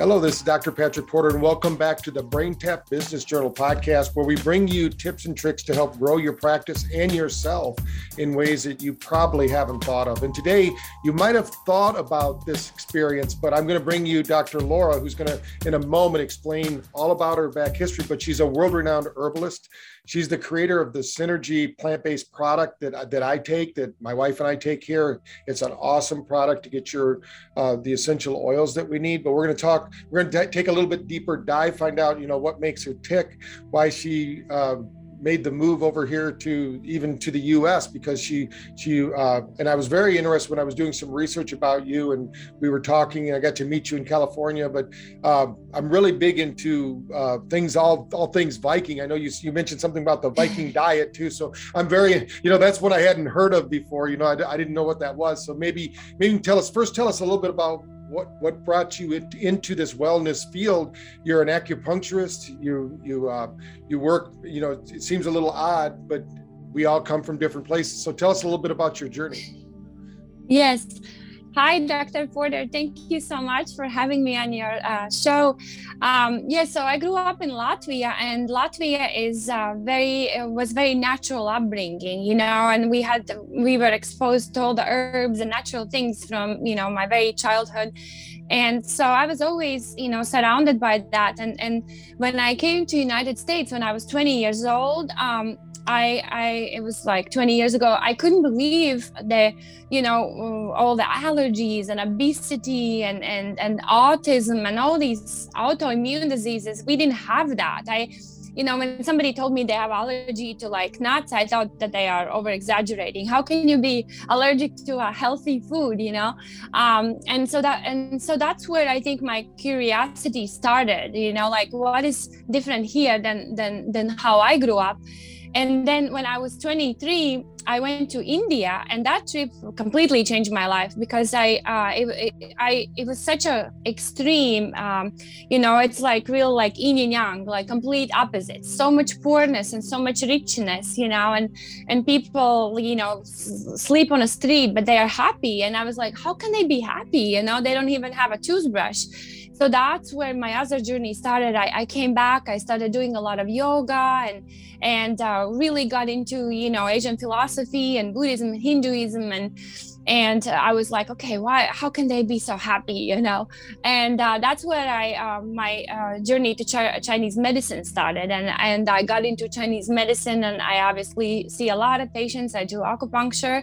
Hello, this is Dr. Patrick Porter, and welcome back to the BrainTap Business Journal podcast, where we bring you tips and tricks to help grow your practice and yourself in ways that you probably haven't thought of. And today, you might have thought about this experience, but I'm going to bring you Dr. Laura, who's going to, in a moment, explain all about her back history. But she's a world renowned herbalist. She's the creator of the Synerchii plant-based product that that I take, that my wife and I take here. It's an awesome product to get your uh, the essential oils that we need. But we're going to talk. We're going to take a little bit deeper dive, find out you know what makes her tick, why she. Um, made the move over here to even to the U.S. because she she uh, and I was very interested when I was doing some research about you and we were talking and I got to meet you in California. But uh, I'm really big into uh, things all all things Viking. I know you you mentioned something about the Viking diet too, so I'm very you know that's what I hadn't heard of before. You know I, I didn't know what that was. So maybe maybe tell us first tell us a little bit about what what brought you into this wellness field? You're an acupuncturist you you uh, you work you know it seems a little odd but we all come from different places. So tell us a little bit about your journey. Yes Hi, Dr. Porter. Thank you so much for having me on your uh, show. Um, yeah, so I grew up in Latvia, and Latvia is uh, very was very natural upbringing, you know, and we had we were exposed to all the herbs and natural things from you know my very childhood, and so I was always you know surrounded by that. And and when I came to United States when I was 20 years old. Um, I, I it was like 20 years ago i couldn't believe the you know all the allergies and obesity and and and autism and all these autoimmune diseases we didn't have that. I you know when somebody told me they have allergy to like nuts i thought that they are over exaggerating how can you be allergic to a healthy food you know? Um, and so that and so that's where i think my curiosity started you know like what is different here than than than how i grew up and then when I was 23, I went to India, and that trip completely changed my life because I, uh, it, it, I, it was such a extreme, um, you know, it's like real like yin and yang, like complete opposites. So much poorness and so much richness, you know, and and people, you know, sleep on a street, but they are happy. And I was like, how can they be happy? You know, they don't even have a toothbrush so that's where my other journey started. I, I, came back i started doing a lot of yoga and and uh, really got into you know asian philosophy and buddhism and hinduism and and i was like okay why how can they be so happy you know? And uh, that's where i uh, my journey to Ch- chinese medicine started and and i got into chinese medicine and i obviously see a lot of patients. I do acupuncture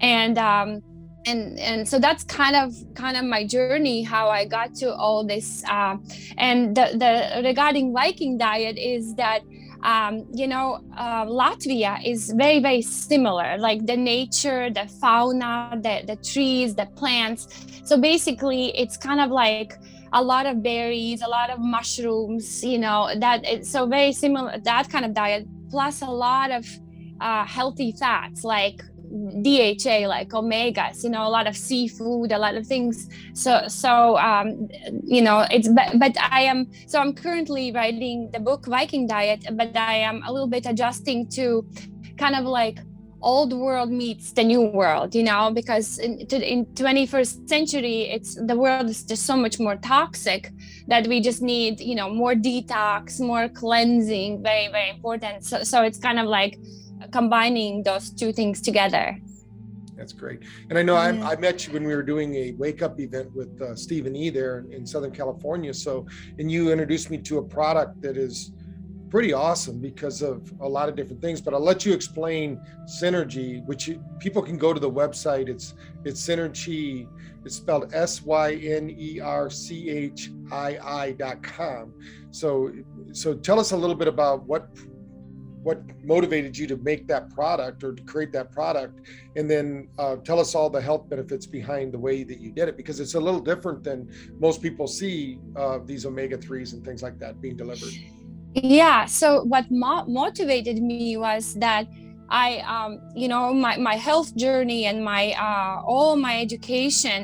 and um, and and so that's kind of kind of my journey how i got to all this uh, and the, the regarding viking diet is that um, you know uh, latvia is very very similar like the nature the fauna the, the trees the plants. So basically it's kind of like a lot of berries a lot of mushrooms you know that it's so very similar that kind of diet plus a lot of uh, healthy fats like DHA like omegas, you know, a lot of seafood, a lot of things. So, so um, you know, it's but, but I am so I'm currently writing the book Viking Diet, but I am a little bit adjusting to kind of like old world meets the new world you know because in, in 21st century it's the world is just so much more toxic that we just need you know more detox more cleansing very very important so, so it's kind of like combining those two things together. That's great. And I know. I, I, met you when we were doing a wake up event with uh, Stephen E there in, in, Southern California. So, and you introduced me to a product that is pretty awesome because of a lot of different things. But I'll let you explain Synerchii, which you, people can go to the website. It's it's Synerchii. It's spelled S Y N E R C H I I dot com. So, so tell us a little bit about what what motivated you to make that product or to create that product? And then uh, tell us all the health benefits behind the way that you did it because it's a little different than most people see uh, these omega-3s and things like that being delivered. Yeah so what mo- motivated me was that i um, you know my, my health journey and my uh, all my education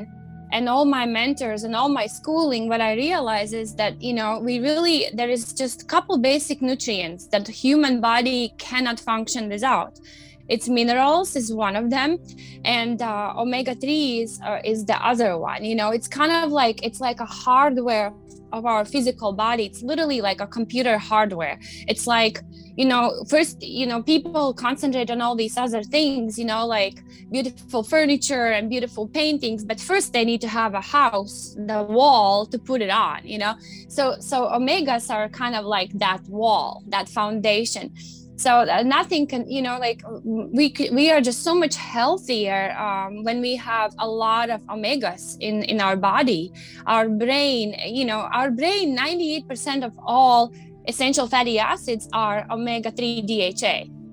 and all my mentors and all my schooling what i realize is that you know we really there is just a couple basic nutrients that the human body cannot function without it's minerals is one of them and uh, omega 3 is, uh, is the other one you know? It's kind of like it's like a hardware of our physical body. It's literally like a computer hardware. It's like you know first you know people concentrate on all these other things you know like beautiful furniture and beautiful paintings but first they need to have a house the wall to put it on you know? So so omegas are kind of like that wall that foundation so uh, nothing can you know like we we are just so much healthier um, when we have a lot of omegas in in our body. Our brain you know our brain 98% of all essential fatty acids are omega-3 dha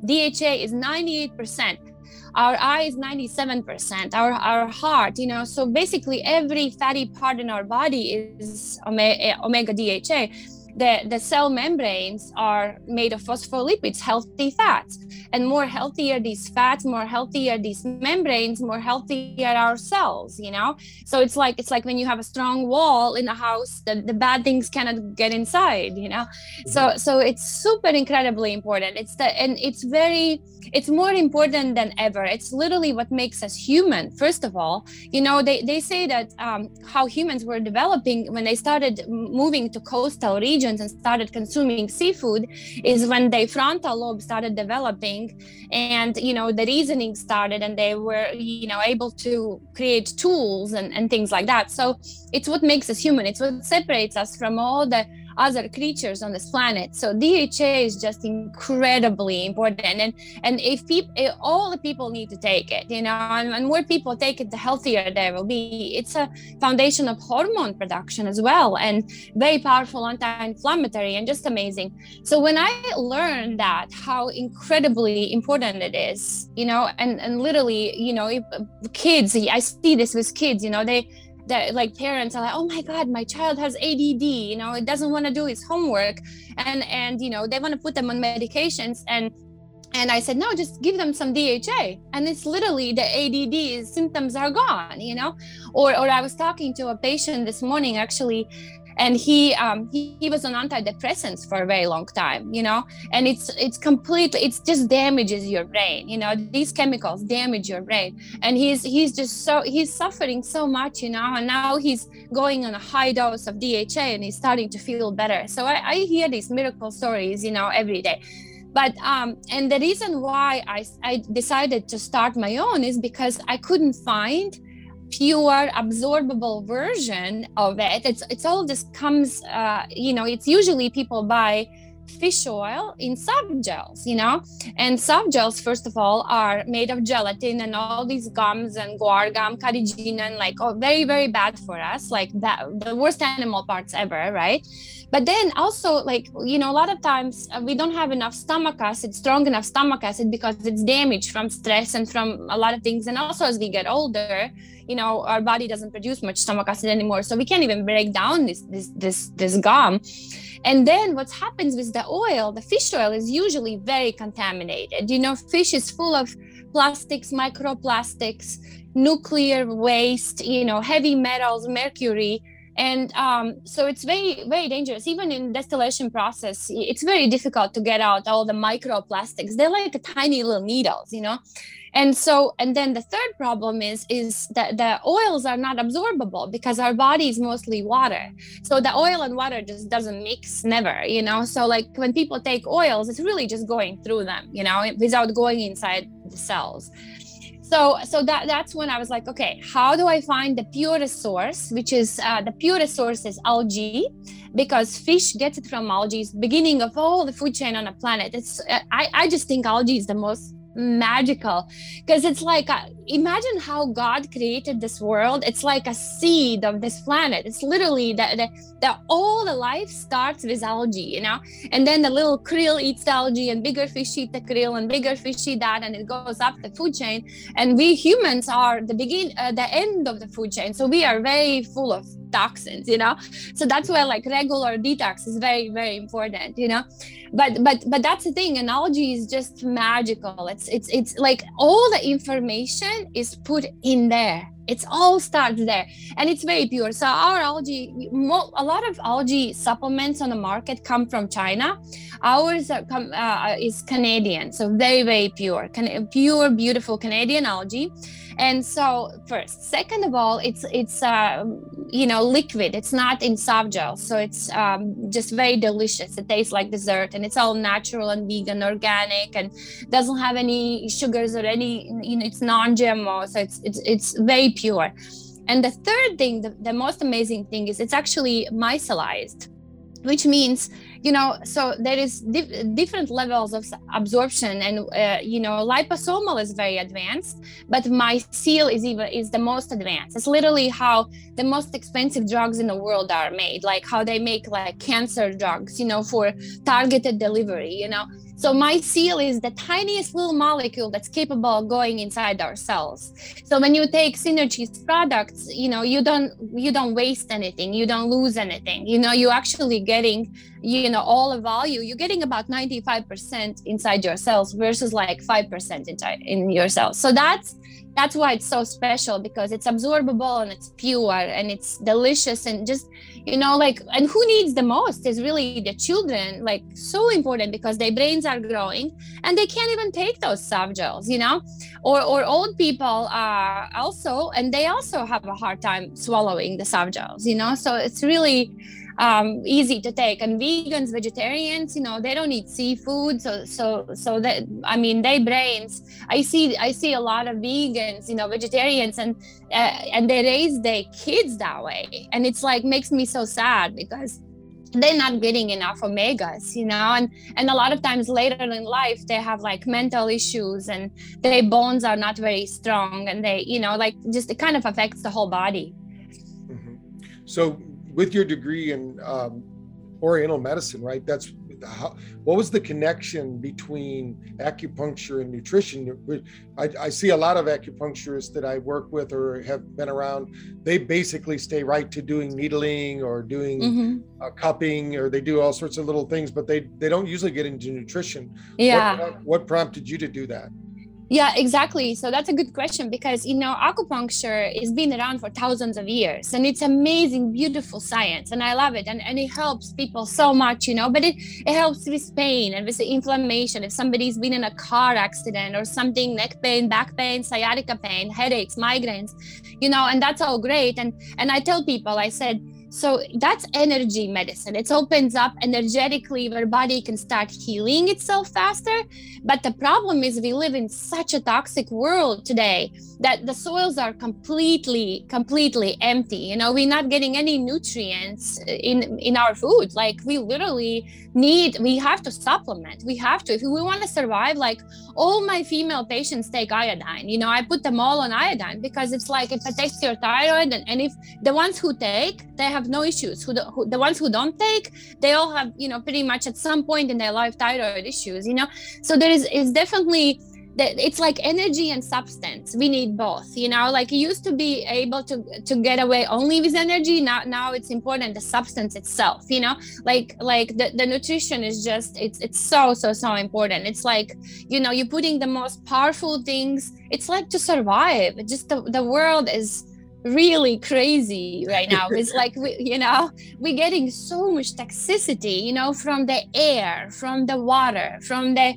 dha is 98% our eye is 97% our our heart you know so basically every fatty part in our body is omega dha the, the cell membranes are made of phospholipids, healthy fats. And more healthier these fats, more healthier these membranes, more healthier our cells, you know? So it's like it's like when you have a strong wall in a house, the, the bad things cannot get inside, you know? So mm-hmm. so it's super incredibly important. It's the and it's very it's more important than ever. It's literally what makes us human, first of all. You know, they, they say that um, how humans were developing when they started moving to coastal regions and started consuming seafood is when their frontal lobe started developing and you know the reasoning started and they were you know able to create tools and, and things like that so it's what makes us human it's what separates us from all the other creatures on this planet. So DHA is just incredibly important, and and if people, eh, all the people need to take it, you know, and, and more people take it, the healthier they will be. It's a foundation of hormone production as well, and very powerful anti-inflammatory, and just amazing. So when I learned that, how incredibly important it is, you know, and and literally, you know, if, kids, I see this with kids, you know, they that like parents are like oh my god my child has add you know it doesn't want to do his homework. And and you know they want to put them on medications and and i said no just give them some dha and it's literally the add symptoms are gone you know? Or or i was talking to a patient this morning actually and he um he, he was on antidepressants for a very long time you know? And it's it's completely it's just damages your brain you know? These chemicals damage your brain. And he's he's just so he's suffering so much you know? And now he's going on a high dose of dha and he's starting to feel better. So i, I hear these miracle stories you know every day. But um and the reason why i i decided to start my own is because i couldn't find pure absorbable version of it it's it's all this comes uh, you know it's usually people buy fish oil in soft gels you know? And soft gels first of all are made of gelatin and all these gums and guar gum carrageenan like oh very very bad for us like that the worst animal parts ever right? But then also like you know a lot of times uh, we don't have enough stomach acid strong enough stomach acid because it's damaged from stress and from a lot of things. And also as we get older you know our body doesn't produce much stomach acid anymore so we can't even break down this this this this gum. And then what happens with the oil the fish oil is usually very contaminated. You know fish is full of plastics microplastics nuclear waste you know heavy metals mercury and um, so it's very very dangerous. Even in distillation process it's very difficult to get out all the microplastics. They're like tiny little needles you know? And so and then the third problem is is that the oils are not absorbable because our body is mostly water. So the oil and water just doesn't mix never you know? So like when people take oils it's really just going through them you know without going inside the cells so so that that's when i was like okay how do i find the purest source which is uh, the purest source is algae because fish gets it from algae it's beginning of all the food chain on the planet. It's uh, I, I just think algae is the most magical. Because it's like uh, imagine how god created this world. It's like a seed of this planet. It's literally that the, all the life starts with algae you know? And then the little krill eats algae and bigger fish eat the krill and bigger fish eat that and it goes up the food chain. And we humans are the begin uh, the end of the food chain. So we are very full of toxins you know? So that's where like regular detox is very very important you know? But but but that's the thing analogy is just magical. It's it's it's like all the information is put in there. It's all starts there and it's very pure. So our algae a lot of algae supplements on the market come from china. Ours come, uh, is canadian so very very pure. Can- pure beautiful canadian algae and so first second of all it's it's uh, you know liquid. It's not in soft gel. So it's um, just very delicious. It tastes like dessert and it's all natural and vegan organic and doesn't have any sugars or any you know it's non-gmo so it's it's, it's very pure. And the third thing the, the most amazing thing is it's actually micellized which means you know so there is dif- different levels of absorption and uh, you know liposomal is very advanced but micelle is even is the most advanced. It's literally how the most expensive drugs in the world are made like how they make like cancer drugs you know for targeted delivery you know so micelle is the tiniest little molecule that's capable of going inside our cells. So when you take Synerchii's products, you know, you don't you don't waste anything, you don't lose anything. You know, you're actually getting, you know, all the value. You're getting about 95% inside your cells versus like 5% inside in your cells. So that's that's why it's so special because it's absorbable and it's pure and it's delicious and just you know like and who needs the most is really the children like so important because their brains are growing and they can't even take those soft gels you know? Or or old people are also and they also have a hard time swallowing the soft gels you know? So it's really um, easy to take. And vegans, vegetarians, you know, they don't eat seafood, so so so that I mean, they brains. I see I see a lot of vegans, you know, vegetarians, and uh, and they raise their kids that way, and it's like makes me so sad because they're not getting enough omegas you know and and a lot of times later in life they have like mental issues and their bones are not very strong and they you know like just it kind of affects the whole body mm-hmm. so with your degree in um, Oriental medicine, right? That's how, what was the connection between acupuncture and nutrition? I, I, see a lot of acupuncturists that I work with or have been around. They basically stay right to doing needling or doing mm-hmm. uh, cupping, or they do all sorts of little things, but they they don't usually get into nutrition. Yeah. What, what prompted you to do that? Yeah, exactly. So that's a good question because you know acupuncture has been around for thousands of years and it's amazing, beautiful science, and I love it. And, and it helps people so much, you know. But it, it helps with pain and with the inflammation. If somebody's been in a car accident or something, neck pain, back pain, sciatica pain, headaches, migraines, you know, and that's all great. And and I tell people, I said so that's energy medicine. It opens up energetically where body can start healing itself faster. But the problem is we live in such a toxic world today that the soils are completely, completely empty. You know, we're not getting any nutrients in in our food. Like we literally need, we have to supplement. We have to if we want to survive. Like all my female patients take iodine. You know, I put them all on iodine because it's like it takes your thyroid and, and if the ones who take, they have have no issues. Who the, who, the ones who don't take, they all have, you know, pretty much at some point in their life thyroid issues, you know. So there is is definitely that it's like energy and substance. We need both you know? Like you used to be able to to get away only with energy. Now now it's important the substance itself you know? Like like the, the nutrition is just it's it's so so so important. It's like you know you're putting the most powerful things. It's like to survive. Just the, the world is really crazy right now. It's like we, you know we're getting so much toxicity you know from the air from the water from the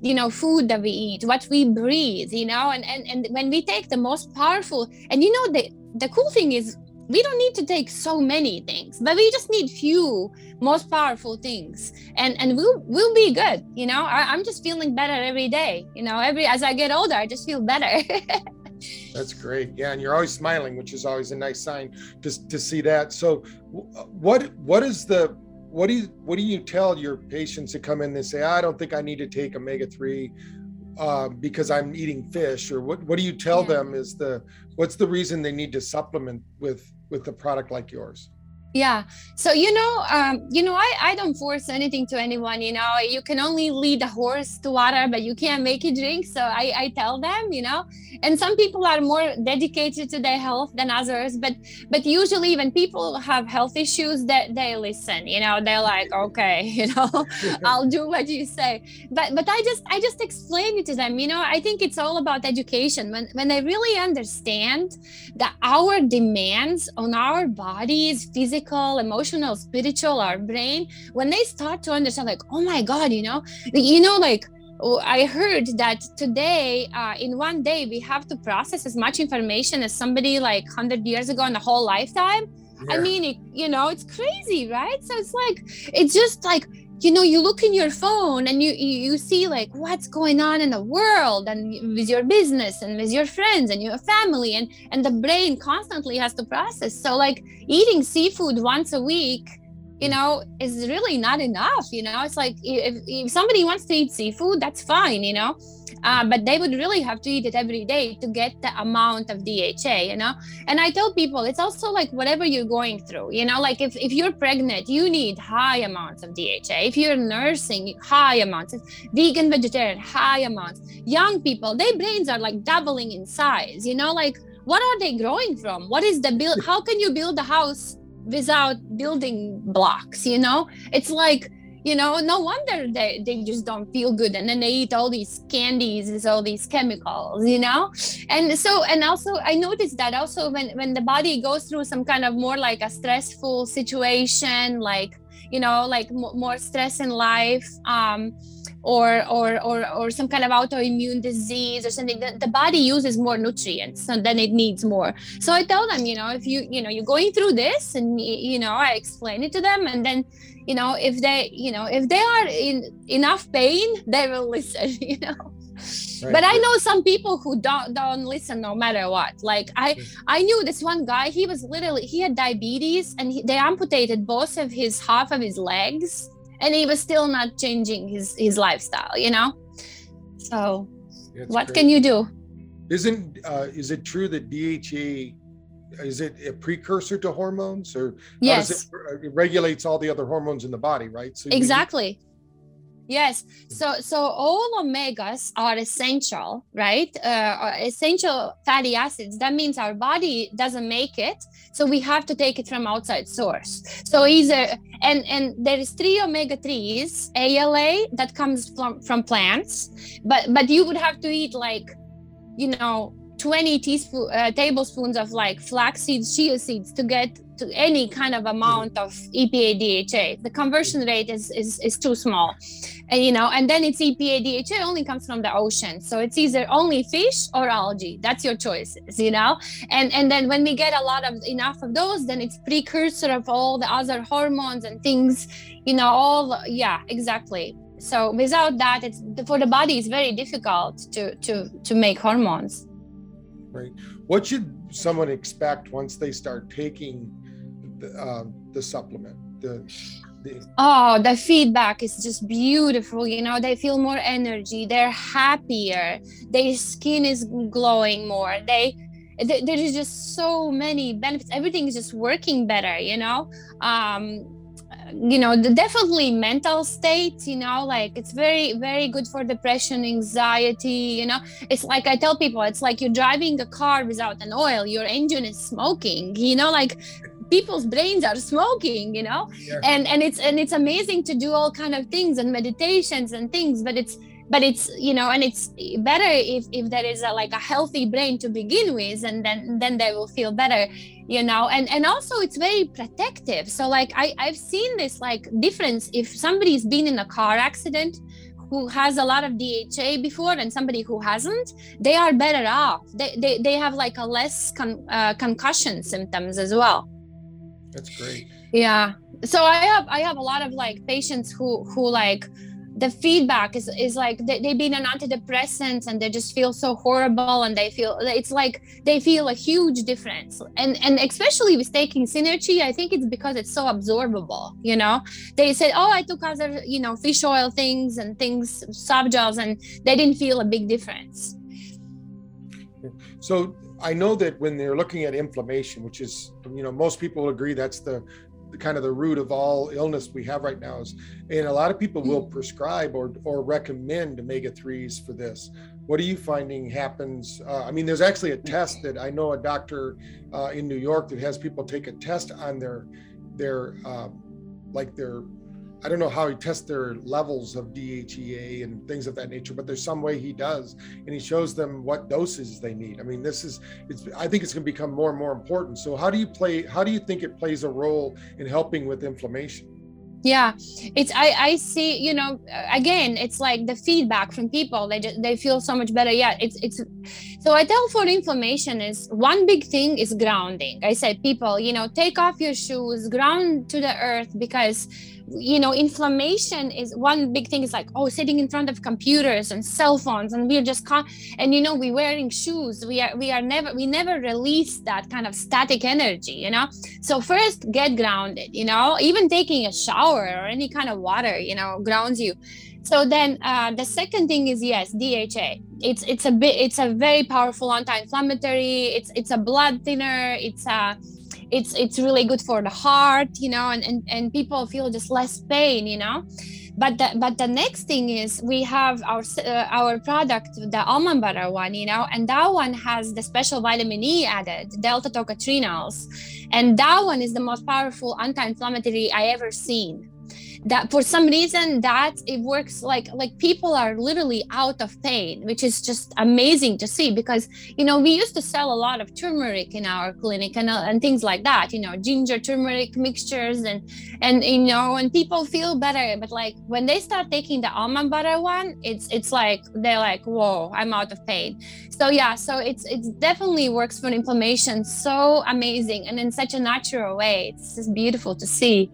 you know food that we eat what we breathe you know and and, and when we take the most powerful and you know the the cool thing is we don't need to take so many things but we just need few most powerful things. And and we'll we'll be good you know. I, i'm just feeling better every day you know. Every as i get older i just feel better That's great. Yeah, and you're always smiling, which is always a nice sign to to see that. So, what what is the what do you what do you tell your patients to come in and say, I don't think I need to take omega three uh, because I'm eating fish, or what what do you tell yeah. them is the what's the reason they need to supplement with with a product like yours? Yeah. So you know um, you know I, I don't force anything to anyone you know. You can only lead a horse to water but you can't make it drink. So I, I tell them you know. And some people are more dedicated to their health than others but but usually when people have health issues that they, they listen you know. They're like okay you know i'll do what you say. But but i just i just explain it to them you know. I think it's all about education. When when they really understand that our demands on our bodies physical physical, emotional, spiritual, our brain, when they start to understand, like, oh my God, you know, you know, like I heard that today, uh, in one day, we have to process as much information as somebody like 100 years ago in the whole lifetime. Yeah. I mean, it, you know, it's crazy, right? So it's like, it's just like, you know you look in your phone and you you see like what's going on in the world and with your business and with your friends and your family and and the brain constantly has to process. So like eating seafood once a week you know is really not enough you know it's like if, if somebody wants to eat seafood that's fine you know uh, but they would really have to eat it every day to get the amount of DHA, you know. And I tell people it's also like whatever you're going through, you know, like if, if you're pregnant, you need high amounts of DHA. If you're nursing, high amounts. Vegan, vegetarian, high amounts. Young people, their brains are like doubling in size, you know, like what are they growing from? What is the build? How can you build a house without building blocks? You know, it's like you know no wonder they, they just don't feel good and then they eat all these candies and all these chemicals you know and so and also i noticed that also when when the body goes through some kind of more like a stressful situation like you know like m- more stress in life um or or or, or some kind of autoimmune disease or something the, the body uses more nutrients and then it needs more. So i tell them you know if you you know you're going through this and you know i explain it to them and then you know if they you know if they are in enough pain they will listen you know Right. but i know some people who don't don't listen no matter what. Like i i knew this one guy he was literally he had diabetes and he, they amputated both of his half of his legs and he was still not changing his his lifestyle you know? So That's what can you do? Isn't uh, is it true that dha is it a precursor to hormones or yes. it, uh, it, regulates all the other hormones in the body right? So exactly yes. So so all omegas are essential right? Uh, essential fatty acids. That means our body doesn't make it so we have to take it from outside source. So either and and there is three omega 3s ala that comes from from plants but but you would have to eat like you know 20 teaspoon uh, tablespoons of like flax seeds chia seeds to get to any kind of amount of epa dha the conversion rate is is, is too small. And you know and then it's epa dha only comes from the ocean. So it's either only fish or algae. That's your choices you know? And and then when we get a lot of enough of those then it's precursor of all the other hormones and things you know all yeah exactly. So without that it's for the body it's very difficult to to to make hormones right? What should someone expect once they start taking the, uh, the supplement? The, the oh, the feedback is just beautiful. You know, they feel more energy. They're happier. Their skin is glowing more. They there is just so many benefits everything is just working better you know um you know the definitely mental state you know like it's very very good for depression anxiety you know it's like i tell people it's like you're driving a car without an oil your engine is smoking you know like people's brains are smoking you know yeah. and and it's and it's amazing to do all kind of things and meditations and things but it's but it's you know and it's better if if there is a like a healthy brain to begin with and then then they will feel better you know and and also it's very protective so like i i've seen this like difference if somebody's been in a car accident who has a lot of DHA before and somebody who hasn't, they are better off. They, they, they have like a less con, uh, concussion symptoms as well. That's great. Yeah. So I have I have a lot of like patients who who like the feedback is, is like they, they've been on antidepressants and they just feel so horrible and they feel it's like they feel a huge difference. And and especially with taking synerchii i think it's because it's so absorbable you know? They said oh i took other you know fish oil things and things soft gels and they didn't feel a big difference. So i know that when they're looking at inflammation which is you know most people agree that's the the kind of the root of all illness we have right now is and a lot of people will mm. prescribe or or recommend omega-3s for this what are you finding happens uh, i mean there's actually a test that i know a doctor uh, in new york that has people take a test on their their uh, like their I don't know how he tests their levels of DHEA and things of that nature, but there's some way he does, and he shows them what doses they need. I mean, this is, it's, I think it's going to become more and more important. So, how do you play? How do you think it plays a role in helping with inflammation? yeah it's i i see you know again it's like the feedback from people they just they feel so much better yeah it's it's so i tell for inflammation is one big thing is grounding. I said people you know take off your shoes ground to the earth because you know inflammation is one big thing. Is like oh sitting in front of computers and cell phones and we're just con- and you know we're wearing shoes. We are we are never we never release that kind of static energy you know? So first get grounded you know? Even taking a shower or any kind of water you know grounds you so then uh, the second thing is yes dha it's it's a bit it's a very powerful anti-inflammatory. It's it's a blood thinner. It's a it's it's really good for the heart you know and and, and people feel just less pain you know. But the, but the next thing is we have our uh, our product the almond butter one you know and that one has the special vitamin e added delta tocotrienols and that one is the most powerful anti-inflammatory i ever seen that for some reason that it works like like people are literally out of pain which is just amazing to see because you know we used to sell a lot of turmeric in our clinic and, uh, and things like that you know ginger turmeric mixtures and and you know and people feel better. But like when they start taking the almond butter one it's it's like they're like whoa i'm out of pain. So yeah so it's it's definitely works for inflammation. So amazing and in such a natural way. It's just beautiful to see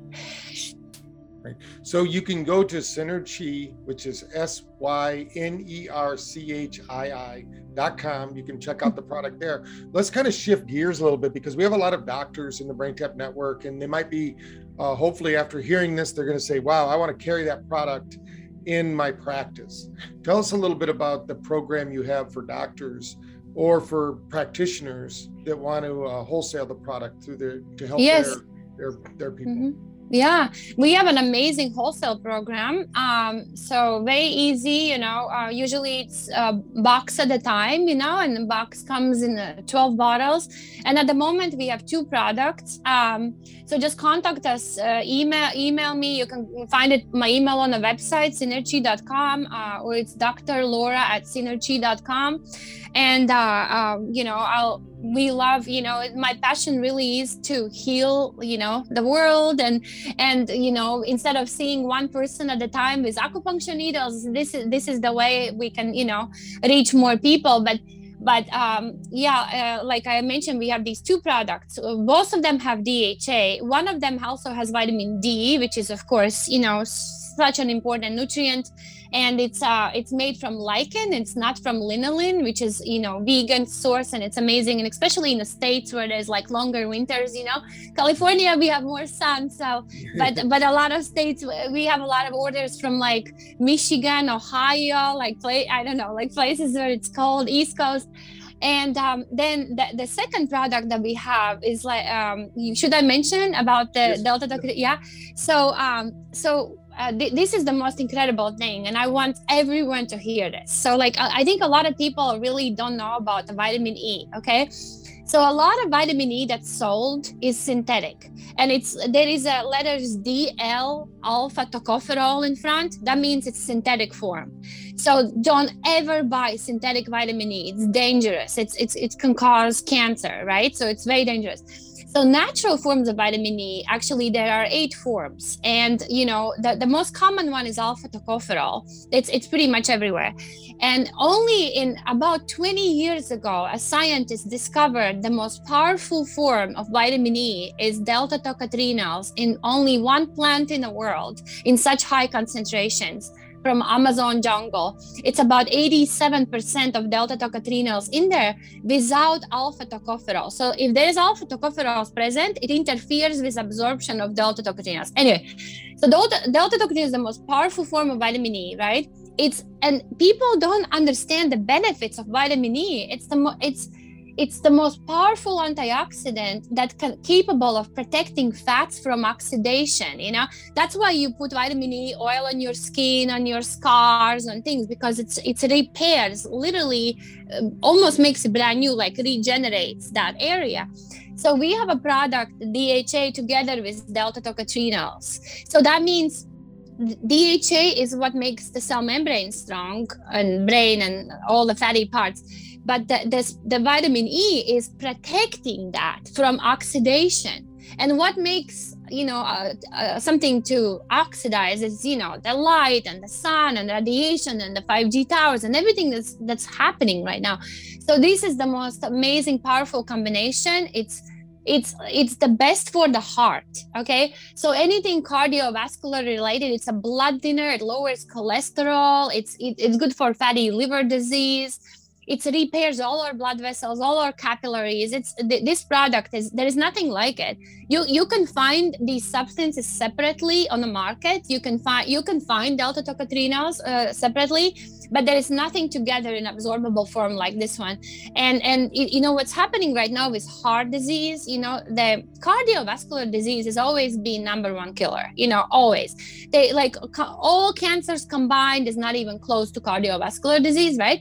Right. So you can go to Synerchii, which is S Y N E R C H I I dot com. You can check out the product there. Let's kind of shift gears a little bit because we have a lot of doctors in the Brain BrainTap network, and they might be, uh, hopefully, after hearing this, they're going to say, "Wow, I want to carry that product in my practice." Tell us a little bit about the program you have for doctors or for practitioners that want to uh, wholesale the product through their to help yes. their, their their people. Mm-hmm. Yeah, we have an amazing wholesale program. Um, so very easy, you know. Uh, usually it's a box at a time, you know, and the box comes in uh, 12 bottles. And at the moment we have two products. Um, so just contact us, uh, email email me. You can find it my email on the website synerchii.com uh, or it's Dr. Laura at synerchii.com and uh, um, you know i'll we love you know my passion really is to heal you know the world and and you know instead of seeing one person at a time with acupuncture needles this is this is the way we can you know reach more people. But but um, yeah uh, like i mentioned we have these two products. Both of them have dha one of them also has vitamin d which is of course you know such an important nutrient and it's uh it's made from lichen. It's not from lanolin which is you know vegan source and it's amazing. And especially in the states where there's like longer winters you know california we have more sun so but but a lot of states we have a lot of orders from like michigan ohio like play i don't know like places where it's cold east coast. And um, then the, the, second product that we have is like um, should i mention about the yes. delta yeah. So um, so uh, th- this is the most incredible thing and i want everyone to hear this. So like I-, I think a lot of people really don't know about the vitamin e okay? So a lot of vitamin e that's sold is synthetic and it's there is a letters dl alpha tocopherol in front. That means it's synthetic form. So don't ever buy synthetic vitamin e. It's dangerous. It's, it's it can cause cancer right? So it's very dangerous so natural forms of vitamin E, actually there are eight forms. And you know, the, the most common one is alpha tocopherol. It's it's pretty much everywhere. And only in about 20 years ago, a scientist discovered the most powerful form of vitamin E is delta tocotrienols in only one plant in the world in such high concentrations from Amazon jungle. It's about 87% of delta tocotrienols in there without alpha tocopherol. So if there is alpha tocopherol present, it interferes with absorption of delta tocotrienols. Anyway, so delta, delta is the most powerful form of vitamin E, right? It's and people don't understand the benefits of vitamin E. It's the mo- it's it's the most powerful antioxidant that can capable of protecting fats from oxidation you know? That's why you put vitamin e oil on your skin on your scars on things because it's it's repairs literally um, almost makes it brand new like regenerates that area. So we have a product dha together with delta tocotrienols so that means DHA is what makes the cell membrane strong and brain and all the fatty parts. But the, the vitamin E is protecting that from oxidation. And what makes you know uh, uh, something to oxidize is you know the light and the sun and radiation and the 5G towers and everything that's that's happening right now. So this is the most amazing, powerful combination. It's it's it's the best for the heart okay? So anything cardiovascular related it's a blood thinner it lowers cholesterol it's it, it's good for fatty liver disease it repairs all our blood vessels all our capillaries. It's this product is there is nothing like it. You you can find these substances separately on the market. You can find you can find delta tocotrienols uh, separately but there is nothing together in absorbable form like this one. And and you know what's happening right now with heart disease you know the cardiovascular disease has always been number one killer you know always. They like all cancers combined is not even close to cardiovascular disease right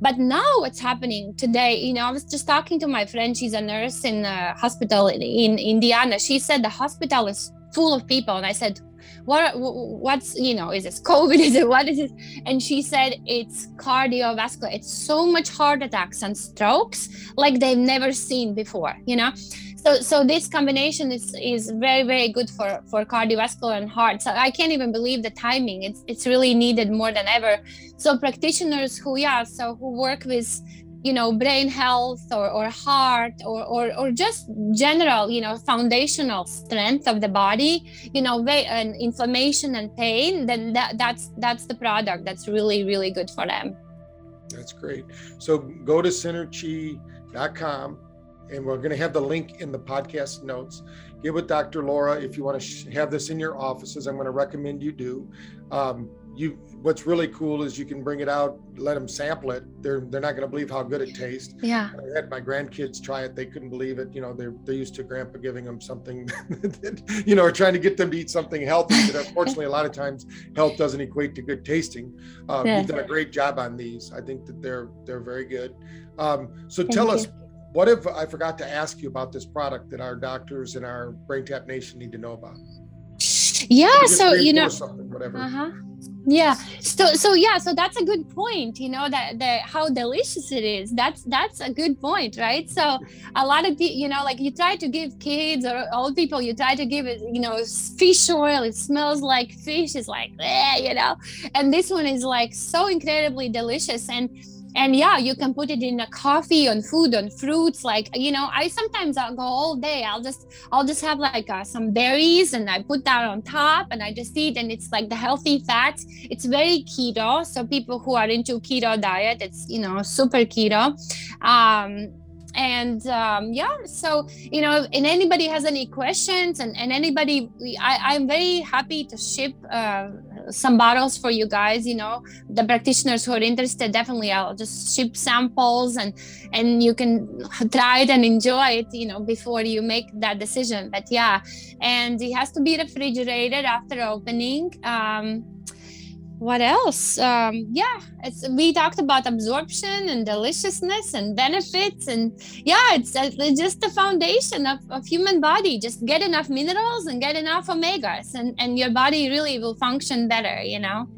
but now what's happening today, you know, I was just talking to my friend, she's a nurse in a hospital in, in Indiana. She said the hospital is full of people. And I said, what what's you know is this covid is it what is it and she said it's cardiovascular it's so much heart attacks and strokes like they've never seen before you know so so this combination is is very very good for for cardiovascular and heart. So i can't even believe the timing. It's it's really needed more than ever. So practitioners who yeah so who work with you know brain health or, or heart or, or or just general you know foundational strength of the body you know and inflammation and pain then that that's that's the product that's really really good for them. That's great. So go to synerchii.com and we're going to have the link in the podcast notes. Get with Dr. Laura if you want to sh- have this in your offices. I'm going to recommend you do. Um, you, what's really cool is you can bring it out, let them sample it. They're they're not going to believe how good it tastes. Yeah. I had my grandkids try it; they couldn't believe it. You know, they're they're used to grandpa giving them something, that, you know, or trying to get them to eat something healthy. But unfortunately, a lot of times health doesn't equate to good tasting. Um, yeah. You've done a great job on these. I think that they're they're very good. Um, so Thank tell you. us what if I forgot to ask you about this product that our doctors and our BrainTap Nation need to know about? Yeah, so you know, whatever. Uh-huh. Yeah, so so yeah, so that's a good point. You know that that how delicious it is. That's that's a good point, right? So a lot of people, you know, like you try to give kids or old people, you try to give it, you know, fish oil. It smells like fish. It's like, eh, you know, and this one is like so incredibly delicious and and yeah you can put it in a coffee on food on fruits like you know i sometimes i'll go all day. I'll just i'll just have like uh, some berries and i put that on top and i just eat and it's like the healthy fats. It's very keto so people who are into keto diet it's you know super keto. Um and um, yeah so you know and anybody has any questions and, and anybody I, i'm very happy to ship uh, some bottles for you guys you know. The practitioners who are interested definitely i'll just ship samples and and you can try it and enjoy it you know before you make that decision. But yeah and it has to be refrigerated after opening. Um, what else? Um yeah it's we talked about absorption and deliciousness and benefits and yeah it's, uh, it's just the foundation of, of human body. Just get enough minerals and get enough omegas and and your body really will function better you know?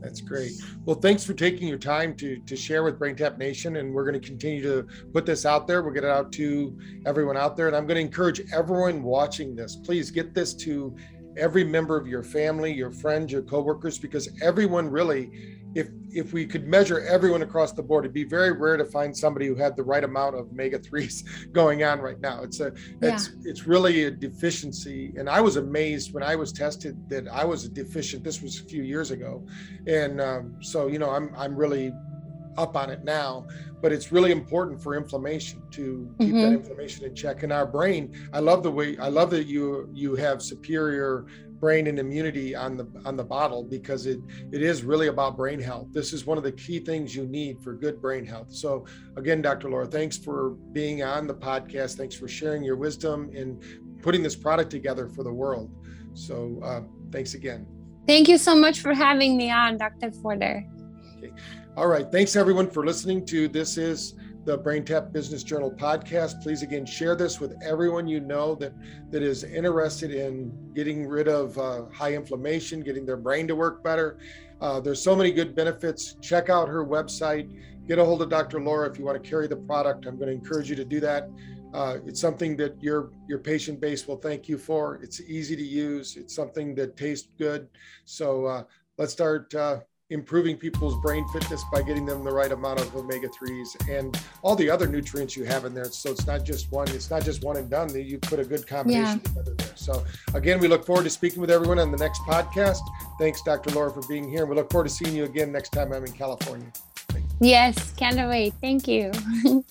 That's great. Well thanks for taking your time to to share with braintap nation and we're going to continue to put this out there. We'll get it out to everyone out there and i'm going to encourage everyone watching this. Please get this to every member of your family, your friends, your coworkers, because everyone really, if if we could measure everyone across the board, it'd be very rare to find somebody who had the right amount of omega threes going on right now. It's a it's yeah. it's really a deficiency, and I was amazed when I was tested that I was a deficient. This was a few years ago, and um, so you know I'm I'm really up on it now, but it's really important for inflammation to keep mm-hmm. that inflammation in check. In our brain, I love the way I love that you you have superior brain and immunity on the on the bottle because it it is really about brain health. This is one of the key things you need for good brain health. So again, Dr. Laura, thanks for being on the podcast. Thanks for sharing your wisdom and putting this product together for the world. So uh, thanks again. Thank you so much for having me on, Dr. Porter. Okay. All right. Thanks everyone for listening to this is the BrainTap Business Journal podcast. Please again share this with everyone you know that that is interested in getting rid of uh, high inflammation, getting their brain to work better. Uh, there's so many good benefits. Check out her website. Get a hold of Dr. Laura if you want to carry the product. I'm going to encourage you to do that. Uh, it's something that your your patient base will thank you for. It's easy to use. It's something that tastes good. So uh, let's start uh, improving people's brain fitness by getting them the right amount of omega 3s and all the other nutrients you have in there. So it's not just one it's not just one and done. You put a good combination yeah. together there. So again we look forward to speaking with everyone on the next podcast. Thanks dr laura for being here. And we look forward to seeing you again next time i'm in california. Yes can't wait. Thank you